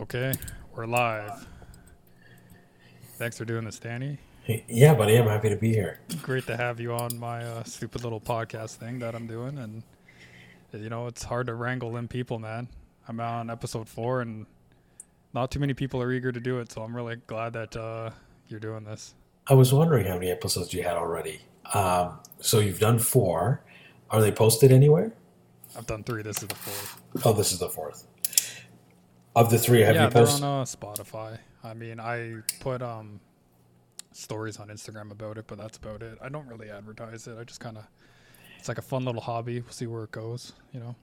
Okay, we're live. Thanks for doing this, Danny. Hey, yeah, buddy, I'm happy to be here. Great to have you on my uh, stupid little podcast thing that I'm doing, and you know it's hard to wrangle in people, man. I'm on episode four, and not too many people are eager to do it, so I'm really glad that uh, you're doing this. I was wondering how many episodes you had already. Um, so you've done four. Are they posted anywhere? I've done three. This is the fourth. Oh, this is the fourth. Of the three, have yeah, you posted? on uh, Spotify. I mean, I put um stories on Instagram about it, but that's about it. I don't really advertise it. I just kind of it's like a fun little hobby. We'll see where it goes. You know.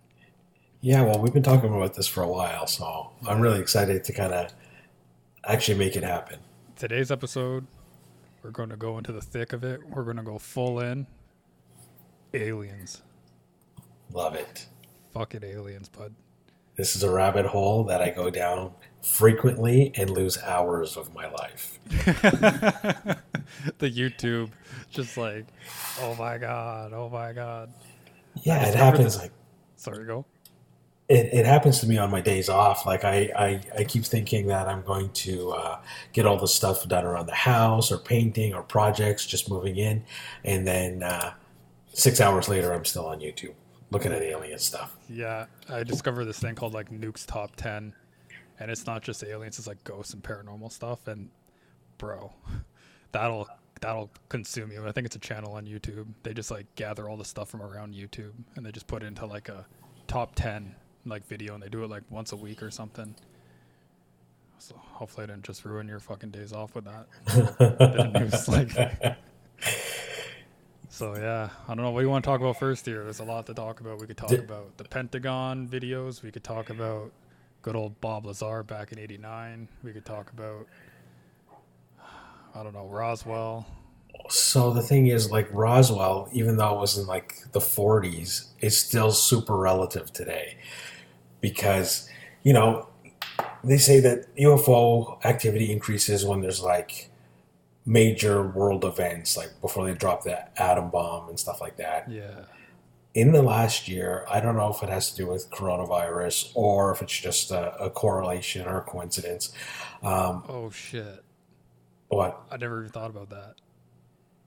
Yeah, well, we've been talking about this for a while, so I'm really excited to kind of actually make it happen. Today's episode, we're going to go into the thick of it. We're going to go full in. Aliens. Love it. Fuck it, aliens, bud. This is a rabbit hole that I go down frequently and lose hours of my life. the YouTube, just like, oh my god, oh my god. Yeah, it happens this- like Sorry, go. it, it happens to me on my days off. Like I, I, I keep thinking that I'm going to uh, get all the stuff done around the house or painting or projects, just moving in, and then uh, six hours later, I'm still on YouTube looking at alien stuff. Yeah, I discovered this thing called like Nuke's Top 10, and it's not just aliens, it's like ghosts and paranormal stuff. And bro, that'll that'll consume you. I think it's a channel on YouTube. They just like gather all the stuff from around YouTube and they just put it into like a top 10 like video, and they do it like once a week or something. So hopefully, I didn't just ruin your fucking days off with that. The news, like. So yeah, I don't know what do you want to talk about first here. There's a lot to talk about. We could talk Did- about the Pentagon videos. We could talk about good old Bob Lazar back in '89. We could talk about I don't know Roswell. So the thing is, like Roswell, even though it was in like the 40s, it's still super relative today because you know they say that UFO activity increases when there's like major world events, like before they dropped the atom bomb and stuff like that. Yeah, In the last year, I don't know if it has to do with coronavirus or if it's just a, a correlation or a coincidence. Um, Oh shit! what I never even thought about that.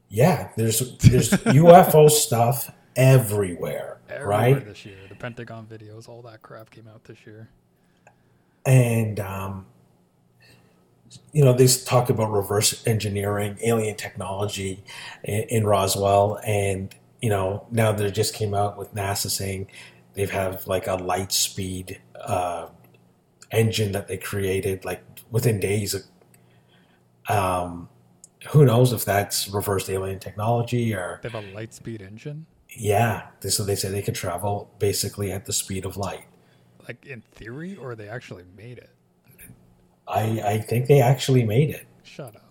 Yeah, there's there's UFO stuff everywhere, Everywhere right? This year, the Pentagon videos, all that crap came out this year. And um, you know, they talked about reverse engineering, alien technology in, in Roswell, and you know, now they just came out with NASA saying they've have like a light speed uh, engine that they created like within days. Of, um, who knows if that's reverse alien technology or They have a light speed engine. Yeah, so they say they could travel basically at the speed of light. Like in theory, or they actually made it. I I think they actually made it. Shut up.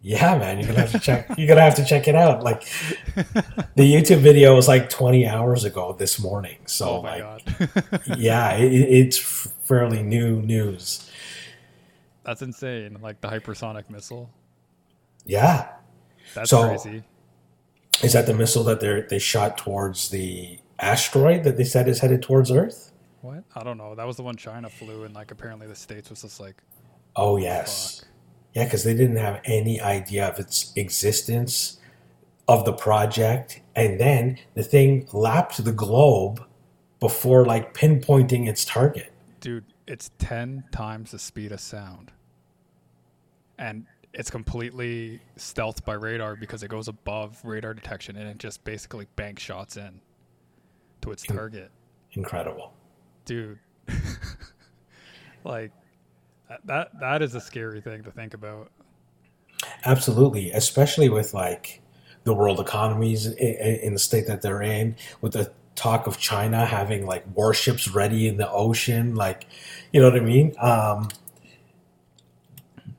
Yeah, man, you're gonna have to check. You're gonna have to check it out. Like the YouTube video was like 20 hours ago this morning. So oh my like, god. yeah, it, it's fairly new news. That's insane. Like the hypersonic missile. Yeah, That's So- crazy. is that the missile that they they shot towards the asteroid that they said is headed towards Earth? What? I don't know. That was the one China flew, and like apparently the states was just like, Oh yes. fuck. Yeah, because they didn't have any idea of its existence of the project, and then the thing lapped the globe before like pinpointing its target. Dude, it's ten times the speed of sound, and it's completely stealth by radar because it goes above radar detection, and it just basically bank shots in to its target. Incredible. Dude, like that- that is a scary thing to think about. Absolutely, especially with like the world economies in, in the state that they're in, with the talk of China having like warships ready in the ocean, like you know what I mean. Um,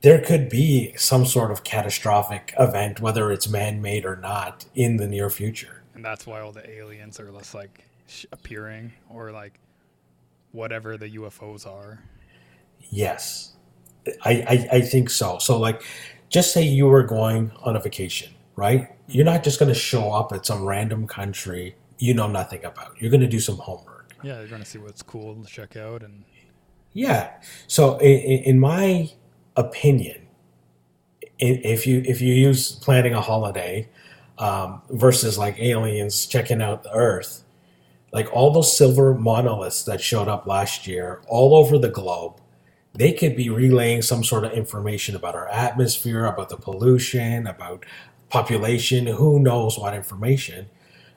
there could be some sort of catastrophic event, whether it's man-made or not, in the near future. and that's why all the aliens are less like appearing or like whatever the UFOs are. Yes, I, I, I think so. So, like, just say you were going on a vacation, right? You're not just going to show up at some random country you know nothing about. You're going to do some homework. Yeah, you're gonna see what's cool to check out, and Yeah. So in, in my opinion, if you if you use planning a holiday um, versus like aliens checking out the Earth, like all those silver monoliths that showed up last year all over the globe, they could be relaying some sort of information about our atmosphere, about the pollution, about population, who knows what information.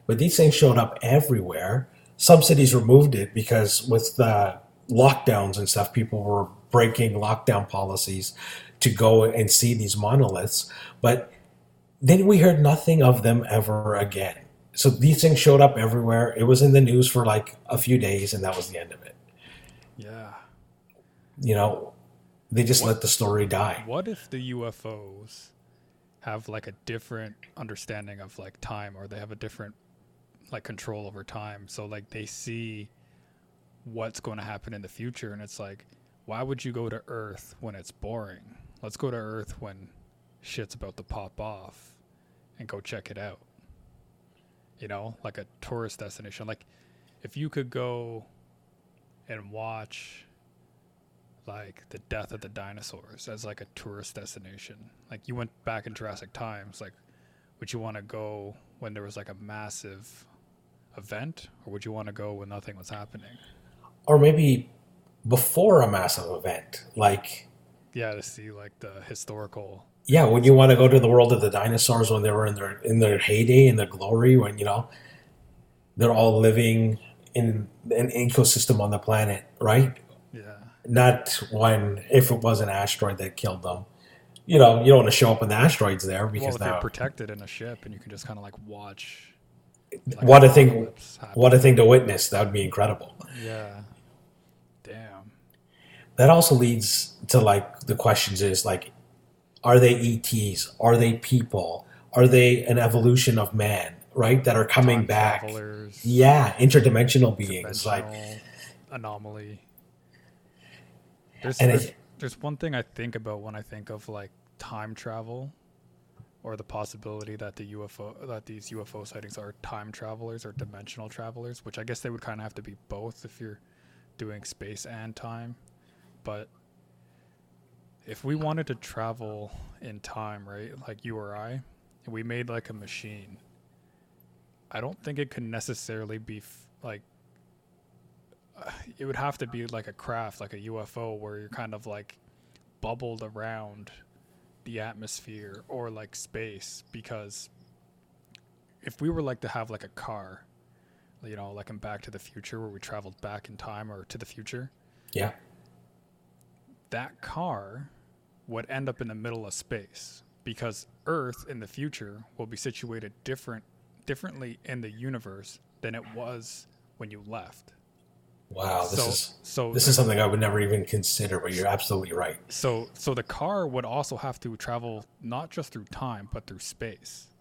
But these things showed up everywhere. Some cities removed it because with the lockdowns and stuff, people were breaking lockdown policies to go and see these monoliths. But then we heard nothing of them ever again. So these things showed up everywhere. It was in the news for like a few days, and that was the end of it. Yeah. You know, they just let the story die. What if the UFOs have like a different understanding of like time or they have a different like control over time? So like they see what's going to happen in the future and it's like why would you go to earth when it's boring let's go to earth when shit's about to pop off and go check it out you know like a tourist destination like if you could go and watch like the death of the dinosaurs as like a tourist destination like you went back in jurassic times like would you want to go when there was like a massive event or would you want to go when nothing was happening or maybe before a massive event, like yeah, to see like the historical. Yeah, when you want to go to the world of the dinosaurs when they were in their in their heyday, in their glory, when you know they're all living in an ecosystem on the planet, right? Yeah. Not when if it was an asteroid that killed them. You know, you don't want to show up when the asteroids there because well, now they're protected in a ship, and you can just kind of like watch. Like, what a thing! What a thing to witness! That would be incredible. Yeah Damn. that also leads to like the questions is like are they ETs? Are they people? Are they an evolution of man, right? That are coming Time back. Travelers, yeah, interdimensional beings like anomaly. There's, there's, there's one thing I think about when I think of like time travel or the possibility that the UFO that these UFO sightings are time travelers or dimensional travelers, which I guess they would kind of have to be both if you're doing space and time but if we wanted to travel in time, right, like you or I, we made like a machine, I don't think it could necessarily be f- like uh, it would have to be like a craft, like a UFO, where you're kind of like bubbled around the atmosphere or like space. Because if we were like to have like a car, you know, like in Back to the Future, where we traveled back in time or to the future, yeah, that car would end up in the middle of space because Earth in the future will be situated different differently in the universe than it was when you left. Wow, this so, is so this is something I would never even consider, but you're absolutely right. So so the car would also have to travel not just through time but through space.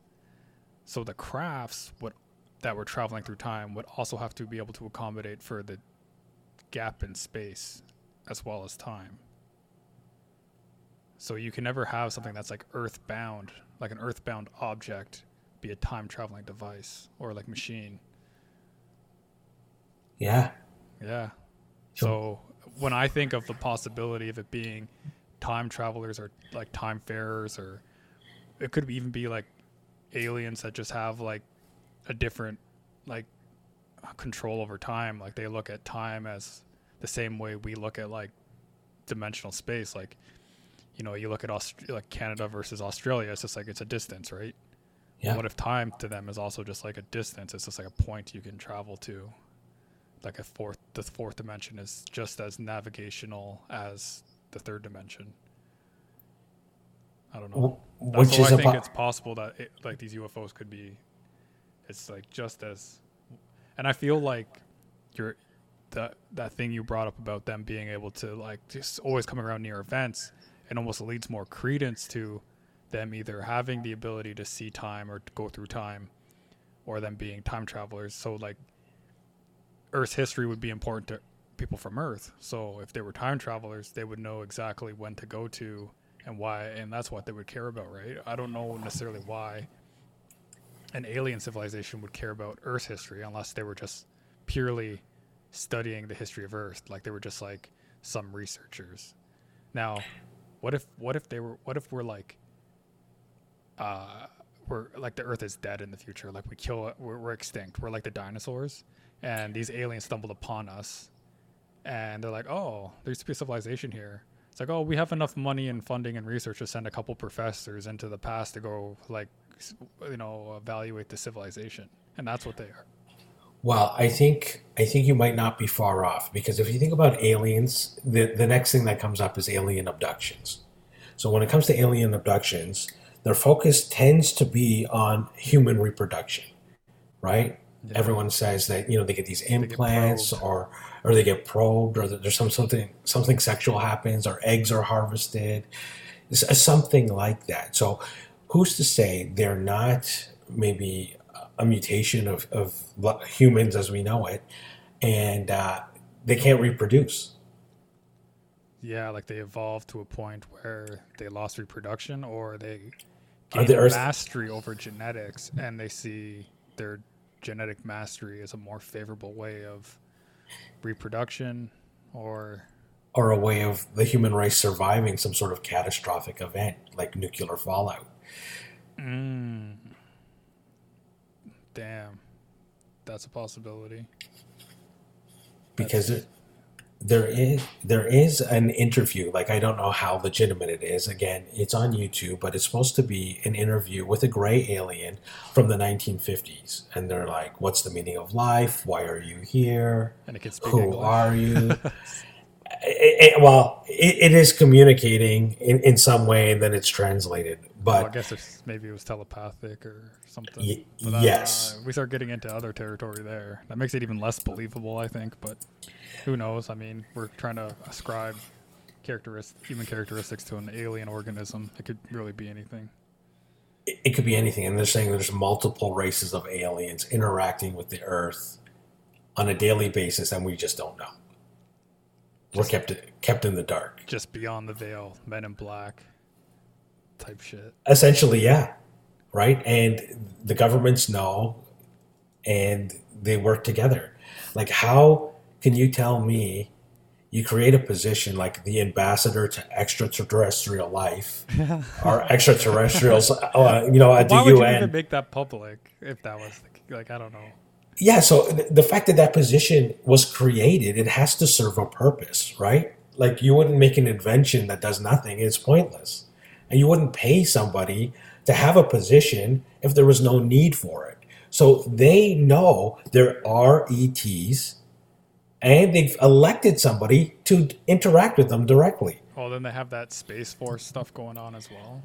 So the crafts would that were traveling through time would also have to be able to accommodate for the gap in space as well as time. So you can never have something that's like earthbound, like an earthbound object, be a time traveling device or like machine. Yeah. Yeah. So when I think of the possibility of it being time travelers or like time farers or it could even be like aliens that just have like a different like control over time like they look at time as the same way we look at like dimensional space like you know, you look at Aust- like Canada versus Australia, it's just like it's a distance, right? Yeah. What if time to them is also just like a distance? It's just like a point you can travel to. Like a fourth, the fourth dimension is just as navigational as the third dimension. I don't know. Which why I think it's possible that it, like these UFOs could be. It's like just as, and I feel like you're that that thing you brought up about them being able to like just always coming around near events it almost leads more credence to them either having the ability to see time or go through time or them being time travelers. So like Earth's history would be important to people from Earth. So if they were time travelers, they would know exactly when to go to and why and that's what they would care about, right? I don't know necessarily why an alien civilization would care about Earth's history unless they were just purely studying the history of Earth. Like they were just like some researchers. Now, what if what if they were what if we're like uh we're like the earth is dead in the future like we kill it we're, we're extinct we're like the dinosaurs and these aliens stumbled upon us and they're like oh there used to be a civilization here. It's like oh we have enough money and funding and research to send a couple professors into the past to go like you know evaluate the civilization and that's what they are Well, I think I think you might not be far off because if you think about aliens, the the next thing that comes up is alien abductions. So when it comes to alien abductions, their focus tends to be on human reproduction, right? Yeah. Everyone says that you know they get these get implants probed. or or they get probed or there's some something something sexual happens or eggs are harvested, something like that. So who's to say they're not maybe a mutation of, of humans as we know it and uh, they can't reproduce. Yeah like they evolved to a point where they lost reproduction or they gained mastery over genetics and they see their genetic mastery as a more favorable way of reproduction or or a way of the human race surviving some sort of catastrophic event like nuclear fallout. Mm, damn that's a possibility. Because it, there is there is an interview like i don't know how legitimate it is. Again it's on youtube but it's supposed to be an interview with a gray alien from the 1950s and they're like what's the meaning of life? Why are you here? And it can who English. are you It- it- well it, it is communicating in, in some way and then it's translated Well, I guess maybe it was telepathic or something. Y- But, uh, yes. we start getting into other territory there. That makes it even less believable, I think. But who knows? I mean, we're trying to ascribe characteristic, human characteristics to an alien organism. It could really be anything. it, it could be anything and they're saying there's multiple races of aliens interacting with the earth on a daily basis and we just don't know we're kept kept in the dark. Just beyond the veil, Men in Black type shit. essentially yeah. Right? And the governments know and they work together. Like how can you tell me you create a position like the ambassador to extraterrestrial life or extraterrestrials uh, you know at Why the would you un even make that public if that was the, like I don't know. Yeah so the fact that that position was created it has to serve a purpose right like you wouldn't make an invention that does nothing it's pointless and you wouldn't pay somebody to have a position if there was no need for it so they know there are ets and they've elected somebody to interact with them directly Oh, then they have that space force stuff going on as well.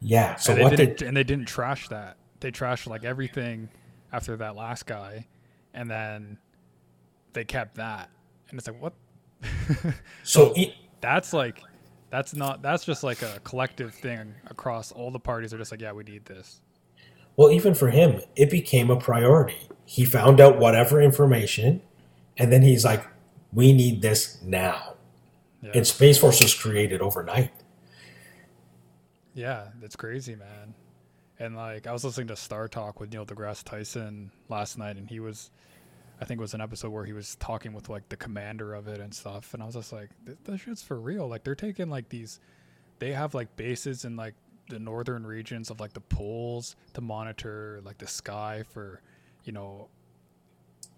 yeah so and what they did and they didn't trash that. They trashed like everything after that last guy, and then they kept that. And it's like what? so e- that's like, that's not. That's just like a collective thing across all the parties. Are just like, yeah, we need this. Well, even for him, it became a priority. He found out whatever information, and then he's like, "We need this now." Yeah, And Space Force was created overnight. yeah, it's crazy, man. And like, I was listening to Star Talk with Neil deGrasse Tyson last night, and he was. I think it was an episode where he was talking with like the commander of it and stuff, and I was just like, "This, this shit's for real." Like they're taking like these, they have like bases in like the northern regions of like the poles to monitor like the sky for, you know,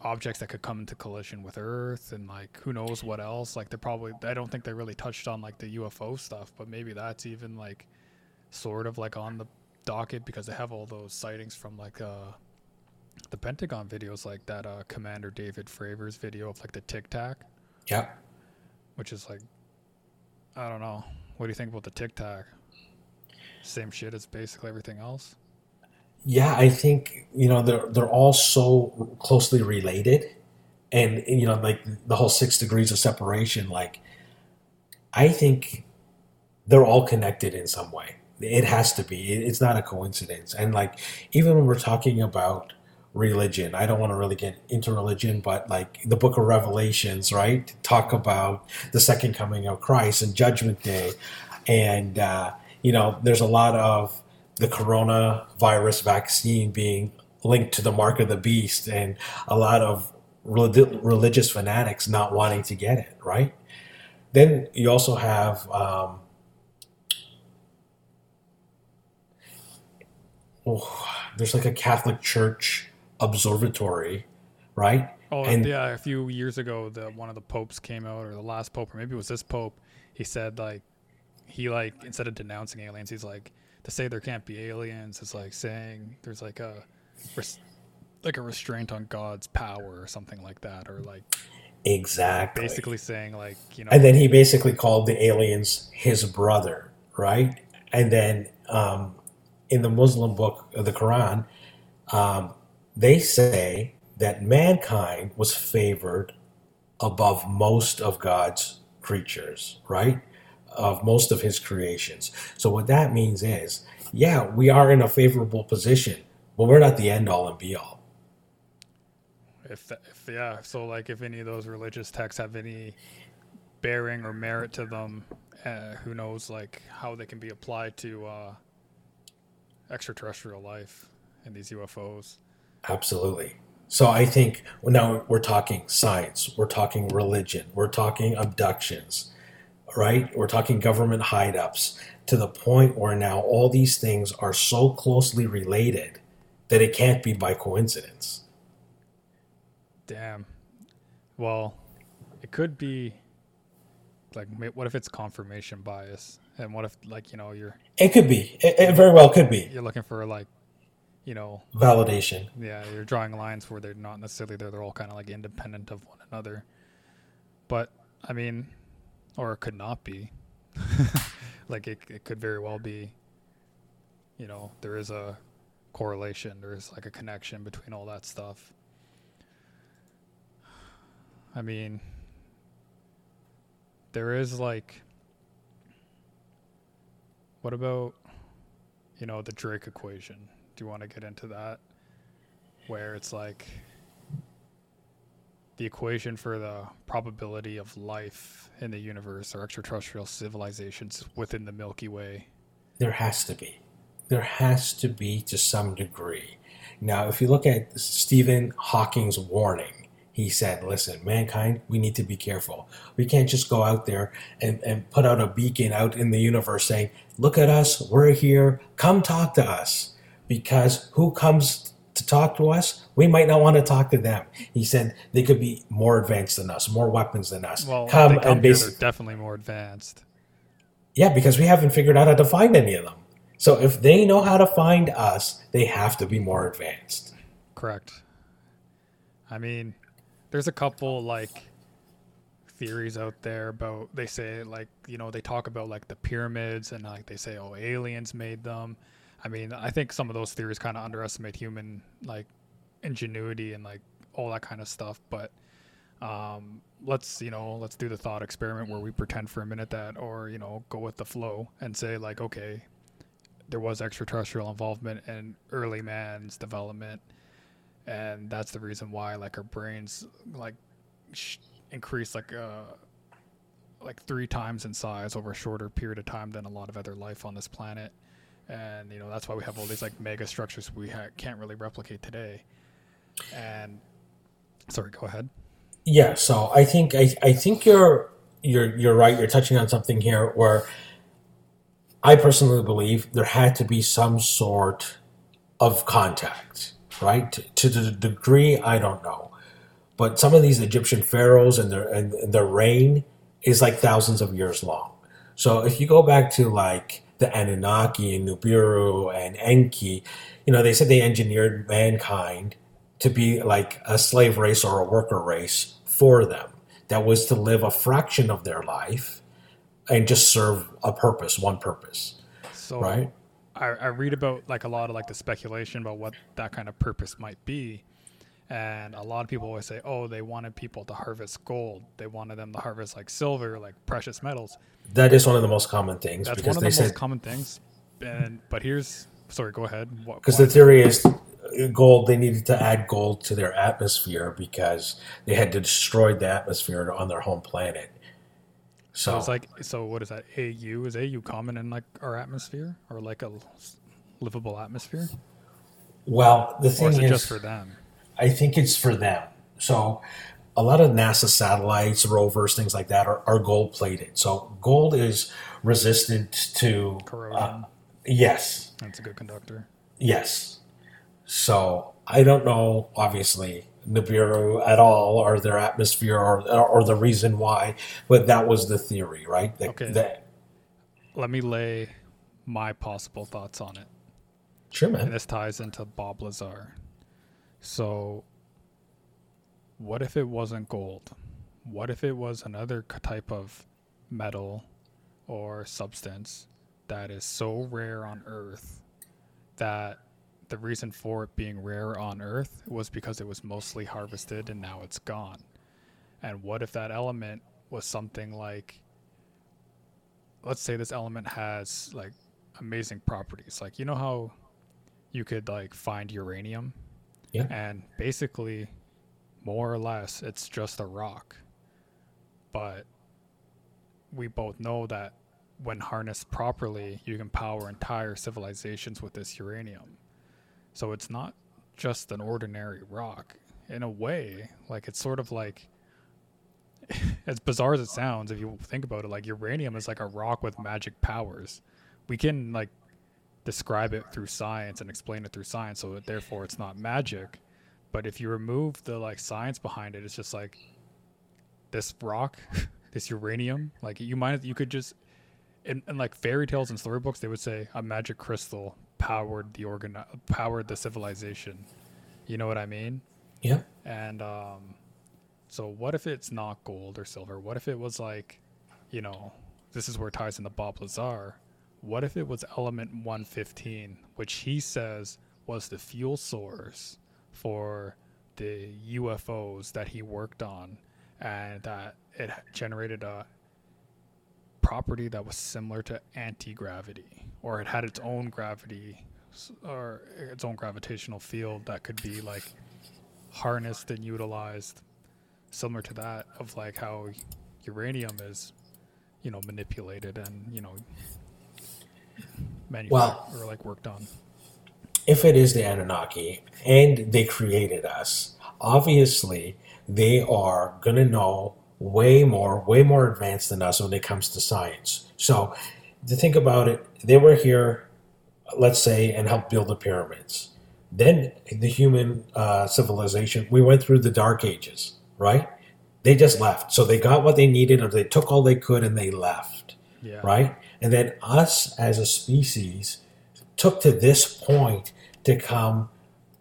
objects that could come into collision with Earth and like who knows what else. Like they're probably I don't think they really touched on like the UFO stuff, but maybe that's even like sort of like on the docket because they have all those sightings from like uh the Pentagon videos like that uh Commander David Fravor's video of like the Tic Tac, Yeah. which is like I don't know. What do you think about the Tic Tac? Same shit as basically everything else. Yeah, I think you know they're they're all so closely related, and you know like the whole six degrees of separation. Like, I think they're all connected in some way. It has to be. It- It's not a coincidence. And like even when we're talking about religion, I don't want to really get into religion, but like the Book of Revelations, right? Talk about the second coming of Christ and Judgment Day, and uh, you know there's a lot of the coronavirus vaccine being linked to the mark of the beast and a lot of relig- religious fanatics not wanting to get it, right? then you also have um, oh, there's like a Catholic Church observatory, right? Oh And- yeah, a few years ago, the one of the popes came out, or the last pope, or maybe it was this pope. He said like, he like instead of denouncing aliens, he's like to say there can't be aliens is like saying there's like a res- like a restraint on God's power or something like that, or like Exactly. basically saying like you know And then he basically called the aliens his brother, right? And then um, in the Muslim book of the Quran, um, they say that mankind was favored above most of God's creatures, right? Of most of his creations. So what that means is, yeah, we are in a favorable position, but we're not the end all and be all. if, if yeah so like if any of those religious texts have any bearing or merit to them uh, who knows like how they can be applied to uh, extraterrestrial life and these ufos Absolutely. So I think now we're talking science, we're talking religion, we're talking abductions, right? We're talking government hideouts to the point where now all these things are so closely related that it can't be by coincidence. damn well it could be like what if it's confirmation bias? And what if like you know you're It could be. It, it very well could be. You're looking for like you know validation. yeah you're drawing lines where they're not necessarily there they're all kind of like independent of one another. But i mean or it could not be. Like it, it could very well be you know there is a correlation there's like a connection between all that stuff. I mean there is like what about you know the drake equation do you want to get into that where it's like the equation for the probability of life in the universe or extraterrestrial civilizations within the Milky Way. There has to be. There has to be to some degree. Now, if you look at Stephen Hawking's warning, he said, listen, mankind, we need to be careful. We can't just go out there and, and put out a beacon out in the universe saying, look at us, we're here, come talk to us. Because who comes to talk to us? We might not want to talk to them. He said they could be more advanced than us, more weapons than us. Well, come come and basically. definitely more advanced. Yeah, because we haven't figured out how to find any of them. So if they know how to find us, they have to be more advanced. Correct. I mean, there's a couple like theories out there about they say like you know they talk about like the pyramids and like they say oh aliens made them. I mean, I think some of those theories kind of underestimate human like ingenuity and like all that kind of stuff, but um, let's you know let's do the thought experiment where we pretend for a minute that or you know go with the flow and say like okay there was extraterrestrial involvement in early man's development and that's the reason why like our brains like sh- increase like uh like three times in size over a shorter period of time than a lot of other life on this planet. And you know that's why we have all these like mega structures we ha- can't really replicate today. And sorry go ahead. Yeah, so I think I, I think you're you're you're right. You're touching on something here where I personally believe there had to be some sort of contact, right? To, to the degree I don't know, but some of these Egyptian pharaohs and their and, and their reign is like thousands of years long. So if you go back to like the Anunnaki and Nibiru and Enki, you know they said they engineered mankind to be like a slave race or a worker race for them. That was to live a fraction of their life and just serve a purpose, one purpose, so right? I, I read about like a lot of like the speculation about what that kind of purpose might be. And a lot of people always say oh they wanted people to harvest gold. They wanted them to harvest like silver like precious metals. That is one of the most common things that's because one of the most said common things. And but here's sorry go ahead. Because the theory is uh, gold. They needed to add gold to their atmosphere because they had destroyed the atmosphere on their home planet. So So it's like so what is that au is au common in like our atmosphere or like a livable atmosphere well, the thing is just for them I think it's for them. So a lot of NASA satellites, rovers, things like that are, are gold plated. So gold is resistant to Corrosion. Uh, yes, That's a good conductor. yes. So I don't know, obviously, Nibiru at all, or their atmosphere, or or the reason why, but that was the theory, right? Okay. Let me lay my possible thoughts on it. sure, And man. this ties into Bob Lazar. So, what if it wasn't gold? What if it was another type of metal or substance that is so rare on Earth that the reason for it being rare on Earth was because it was mostly harvested and now it's gone? And what if that element was something like, let's say this element has like amazing properties. Like, you know how you could like find uranium? Yeah. And basically, more or less, it's just a rock. But we both know that when harnessed properly, you can power entire civilizations with this uranium. So it's not just an ordinary rock. In a way, like it's sort of like as bizarre as it sounds, if you think about it, like uranium is like a rock with magic powers. We can like describe it through science and explain it through science, so that therefore it's not magic. But if you remove the like science behind it, it's just like this rock, this uranium. Like you might you could just in, in like fairy tales and storybooks, they would say a magic crystal powered the organ powered the civilization. You know what I mean? Yeah. And um, so, what if it's not gold or silver? What if it was like, you know, this is where ties in the Bob Lazar. What if it was element 115, which he says was the fuel source for the UFOs that he worked on, and that it generated a property that was similar to anti gravity, or it had its own gravity or its own gravitational field that could be like harnessed and utilized similar to that of like how uranium is you know manipulated and you know manufactured Well- or like worked on if it is the Anunnaki and they created us, obviously they are going to know way more, way more advanced than us when it comes to science. So, to think about it, they were here, let's say, and helped build the pyramids. Then the human uh, civilization, we went through the dark ages, right? They just left. So they got what they needed, or they took all they could and they left yeah right? And then us as a species took to this point to come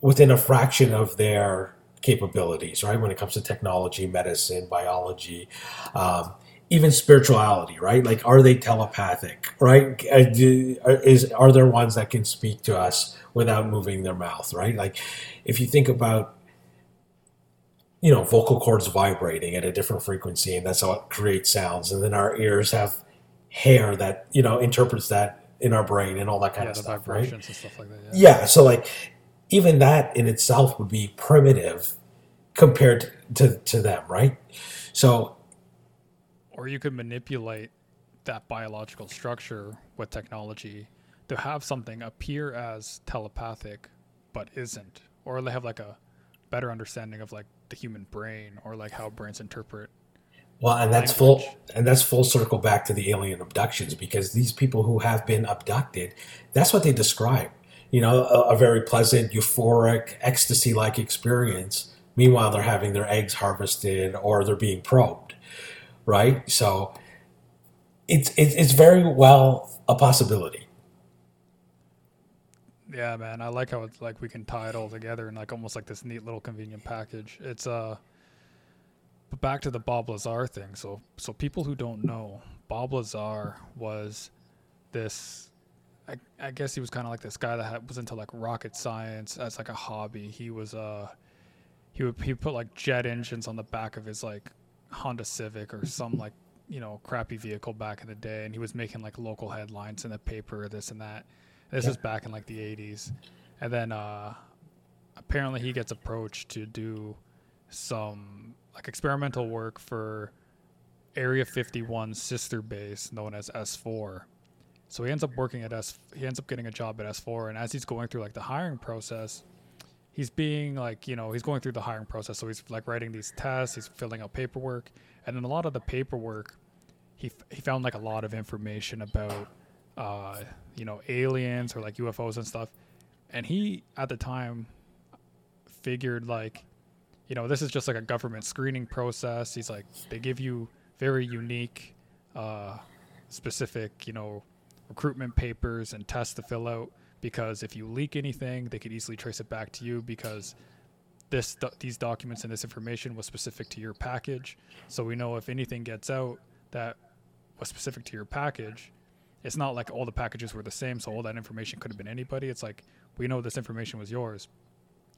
within a fraction of their capabilities, right? When it comes to technology, medicine, biology, um, even spirituality, right? Like, are they telepathic, right? Are- Is are there ones that can speak to us without moving their mouth, right? Like, if you think about you know vocal cords vibrating at a different frequency and that's how it creates sounds and then our ears have hair that you know interprets that in our brain and all that kind yeah of stuff, right? and stuff like that yeah. Yeah, so like even that in itself would be primitive compared to to them, right? So or you could manipulate that biological structure with technology to have something appear as telepathic but isn't or they have like a better understanding of like the human brain or like how brains interpret well, and that's full and that's full circle back to the alien abductions because these people who have been abducted, that's what they describe. You know, a, a very pleasant, euphoric, ecstasy-like experience. Meanwhile, they're having their eggs harvested or they're being probed, right? So it's it's, it's very well a possibility. Yeah, man, I like how it's like we can tie it all together in like almost like this neat little convenient package. It's uh but back to the Bob Lazar thing. So so people who don't know, Bob Lazar was this I, I guess he was kind of like this guy that had, was into like rocket science as like a hobby. He was uh he would he put like jet engines on the back of his like Honda Civic or some like you know crappy vehicle back in the day, and he was making like local headlines in the paper, this and that. This Yeah. is back in like the '80s, and then uh, apparently he gets approached to do some like experimental work for Area 51 sister base known as S4. So he ends up working at S. He ends up getting a job at S4, and as he's going through like the hiring process, he's being like you know he's going through the hiring process. So he's like writing these tests he's filling out paperwork. And then a lot of the paperwork he, f- he found like a lot of information about uh, you know aliens or like ufos and stuff. And he at the time figured like you know this is just like a government screening process. He's like they give you very unique uh, specific you know recruitment papers and tests to fill out because if you leak anything, they could easily trace it back to you because this these documents and this information was specific to your package. So we know if anything gets out that was specific to your package, it's not like all the packages were the same, so all that information could have been anybody. It's like we know this information was yours.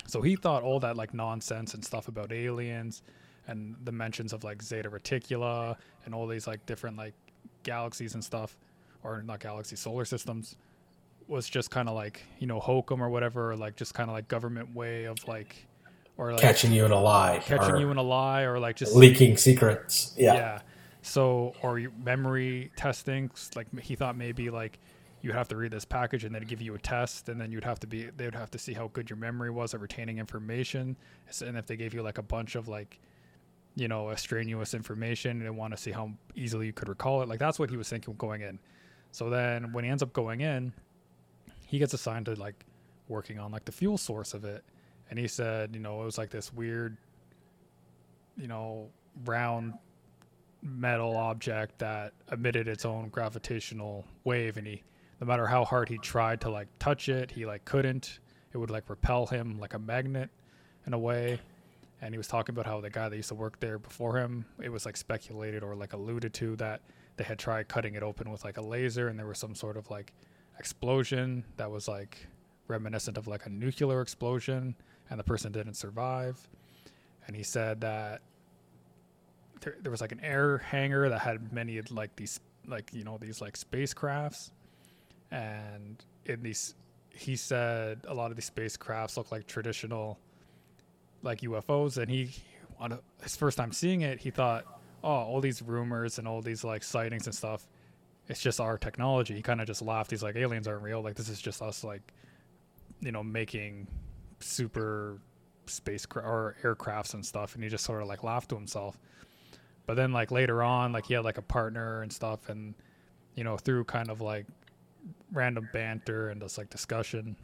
So he thought all that like nonsense and stuff about aliens and the mentions of like Zeta Reticuli and all these like different like galaxies and stuff, or not galaxies, solar systems was just kind of like you know hokum or whatever, or like just kind of like government way of like or like catching you in a lie, catching you in a lie, or like just leaking secrets. Yeah. Yeah. So or memory testing, like he thought maybe like you'd have to read this package and then give you a test, and then you'd have to be they would have to see how good your memory was at retaining information, and if they gave you like a bunch of like you know extraneous information and they want to see how easily you could recall it like that's what he was thinking going in so then when he ends up going in he gets assigned to like working on like the fuel source of it. And he said you know it was like this weird you know round metal object that emitted its own gravitational wave. And he no matter how hard he tried to like touch it he like couldn't. It would like repel him like a magnet in a way. And he was talking about how the guy that used to work there before him it was like speculated or like alluded to that they had tried cutting it open with like a laser and there was some sort of like explosion that was like reminiscent of like a nuclear explosion and the person didn't survive. And he said that there, there was like an air hangar that had many like these like you know these like spacecrafts. And in these he said a lot of these spacecrafts look like traditional like UFOs and he on his first time seeing it he thought oh all these rumors and all these like sightings and stuff it's just our technology. He kind of just laughed. He's like, aliens aren't real. Like this is just us, like, you know, making super spacecraft or aircrafts and stuff. And he just sort of like laughed to himself. But then like later on, like he had like a partner and stuff, and you know, through kind of like random banter and just like discussion,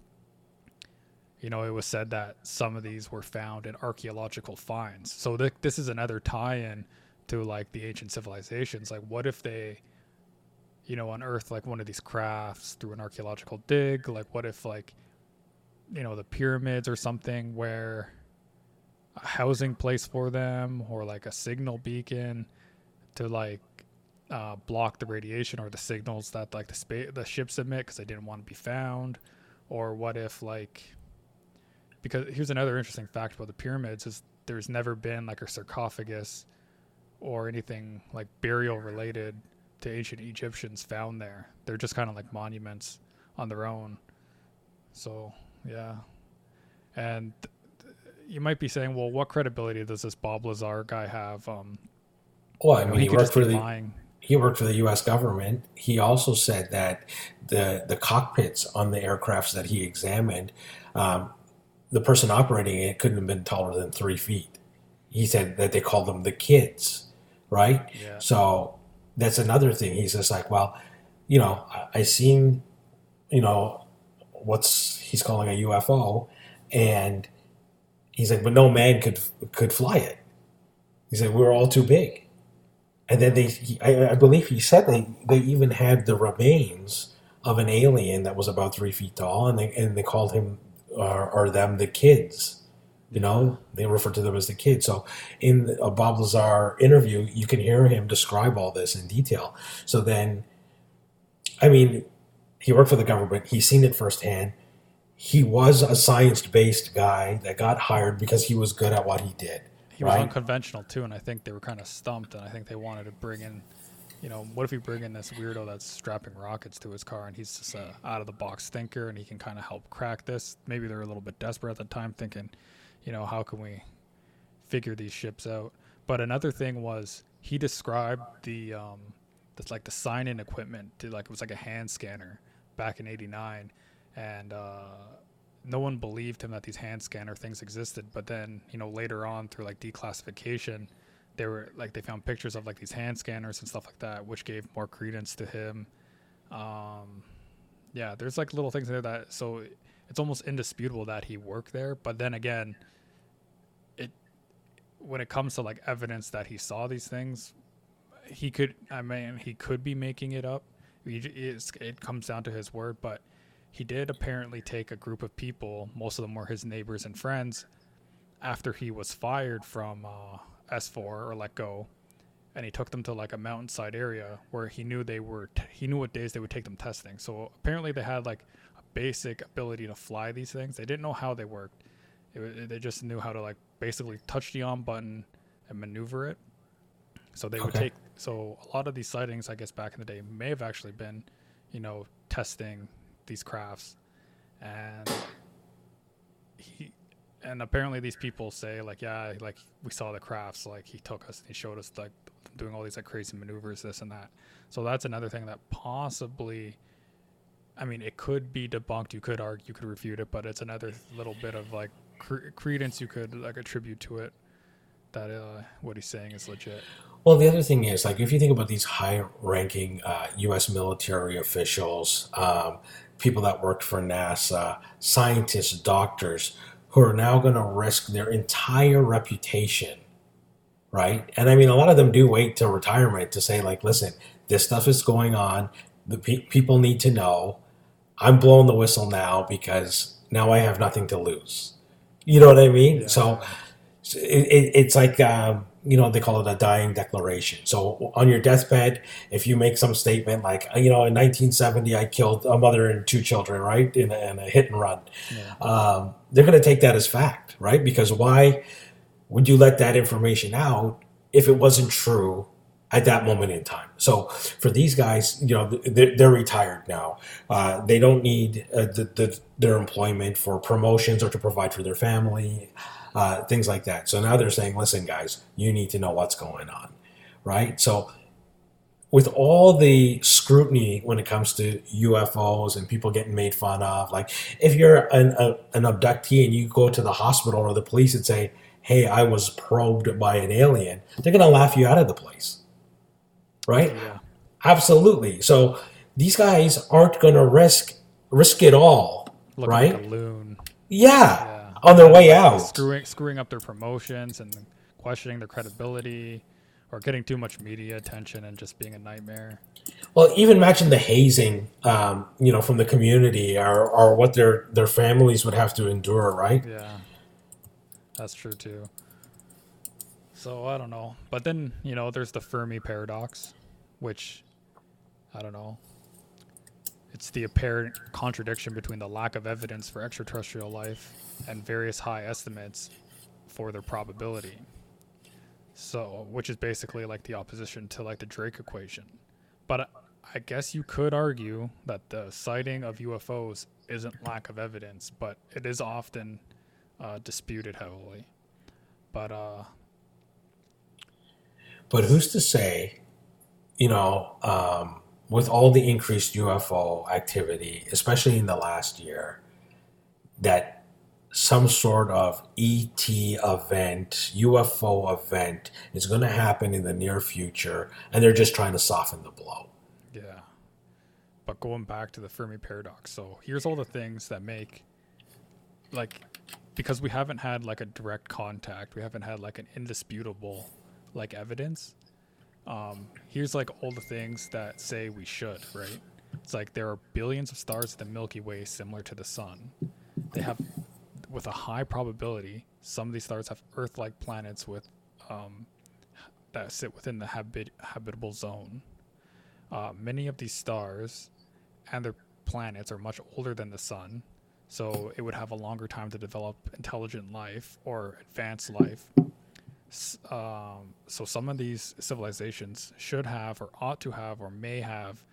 you know, it was said that some of these were found in archaeological finds. So th- this is another tie-in to like the ancient civilizations. Like, what if they you know, unearth like one of these crafts through an archaeological dig? Like, what if like, you know, the pyramids or something where a housing place for them or like a signal beacon to like uh, block the radiation or the signals that like the spa- the ships emit because they didn't want to be found, or what if like because here's another interesting fact about the pyramids is there's never been like a sarcophagus or anything like burial related to ancient Egyptians found there. They're just kind of like monuments on their own. So, yeah. And th- you might be saying, well, what credibility does this Bob Lazar guy have? Um, well, I mean, he, he worked for the lying. he worked for the U.S. government. He also said that the the cockpits on the aircrafts that he examined, um, the person operating it couldn't have been taller than three feet. He said that they called them the kids, right? Yeah. So that's another thing. He's just like, well, you know, I, I seen, you know, what's he's calling a UFO, and he's like, but no man could could fly it. He said we're all too big, and then they, he, I, I believe he said they they even had the remains of an alien that was about three feet tall, and they and they called him or, or them the kids you know, they refer to them as the kids. So in a Bob Lazar interview, you can hear him describe all this in detail. So then, I mean, he worked for the government. He's seen it firsthand. He was a science-based guy that got hired because he was good at what he did. He right? was unconventional too, and I think they were kind of stumped. And I think they wanted to bring in, you know, what if we bring in this weirdo that's strapping rockets to his car, and he's just a out-of-the-box thinker, and he can kind of help crack this. Maybe they're a little bit desperate at the time, thinking you know, how can we figure these ships out? But another thing was he described the um, that's like the sign-in equipment to like it was like a hand scanner back in '89, and uh, no one believed him that these hand scanner things existed. But then, you know, later on through like declassification, they were like they found pictures of like these hand scanners and stuff like that, which gave more credence to him. Um, yeah, there's like little things there that so it's almost indisputable that he worked there. But then again, when it comes to like evidence that he saw these things, he could. I mean, he could be making it up. It comes down to his word, but he did apparently take a group of people. Most of them were his neighbors and friends. After he was fired from uh, S4 or let go, and he took them to like a mountainside area where he knew they were. T- he knew what days they would take them testing. So apparently they had like a basic ability to fly these things. They didn't know how they worked. It, they just knew how to like basically touch the on button and maneuver it. So they would take. So a lot of these sightings, I guess, back in the day, may have actually been, you know, testing these crafts, and he and apparently these people say like yeah like we saw the crafts like he took us and he showed us like doing all these like crazy maneuvers this and that so that's another thing that possibly i mean it could be debunked you could argue you could refute it but it's another little bit of like cre- credence you could like attribute to it that uh, what he's saying is legit well, the other thing is, like, if you think about these high-ranking uh, U.S. military officials, um, people that worked for NASA, scientists, doctors, who are now going to risk their entire reputation, right? And I mean, a lot of them do wait till retirement to say, like, listen, this stuff is going on. The pe- people need to know. I'm blowing the whistle now because now I have nothing to lose. You know what I mean? Yeah. So it, it, it's like. Um, you know they call it a dying declaration so on your deathbed if you make some statement like you know in 1970 i killed a mother and two children right in a, in a hit and run yeah. um, they're going to take that as fact right because why would you let that information out if it wasn't true at that moment in time so for these guys you know they're, they're retired now uh, they don't need uh, the, the, their employment for promotions or to provide for their family uh, things like that. So now they're saying, listen, guys, you need to know what's going on, right? So with all the scrutiny when it comes to UFOs and people getting made fun of, like if you're an, a, an abductee and you go to the hospital or the police and say, hey, I was probed by an alien, they're going to laugh you out of the place, right? Yeah. Absolutely. So these guys aren't going to risk risk it all, Looking right? Like yeah. yeah on their way out, screwing screwing up their promotions and questioning their credibility, or getting too much media attention and just being a nightmare. Well, even imagine the hazing, um, you know, from the community, or or what their their families would have to endure, right? Yeah, that's true too. So I don't know, but then you know, there's the Fermi paradox, which I don't know. It's the apparent contradiction between the lack of evidence for extraterrestrial life and various high estimates for their probability. So, which is basically like the opposition to like the Drake equation. But I guess you could argue that the sighting of UFOs isn't lack of evidence, but it is often uh, disputed heavily. But uh, but who's to say, you know, um, with all the increased UFO activity, especially in the last year, that some sort of ET event, UFO event is going to happen in the near future, and they're just trying to soften the blow. Yeah. But going back to the Fermi paradox, so here's all the things that make, like, because we haven't had like a direct contact, we haven't had like an indisputable like evidence um, here's like all the things that say we should, right? It's like there are billions of stars in the Milky Way similar to the sun. They have, with a high probability, some of these stars have Earth-like planets with um, that sit within the habit- habitable zone. Uh, many of these stars and their planets are much older than the sun, so it would have a longer time to develop intelligent life or advanced life um, so some of these civilizations should have or ought to have or may have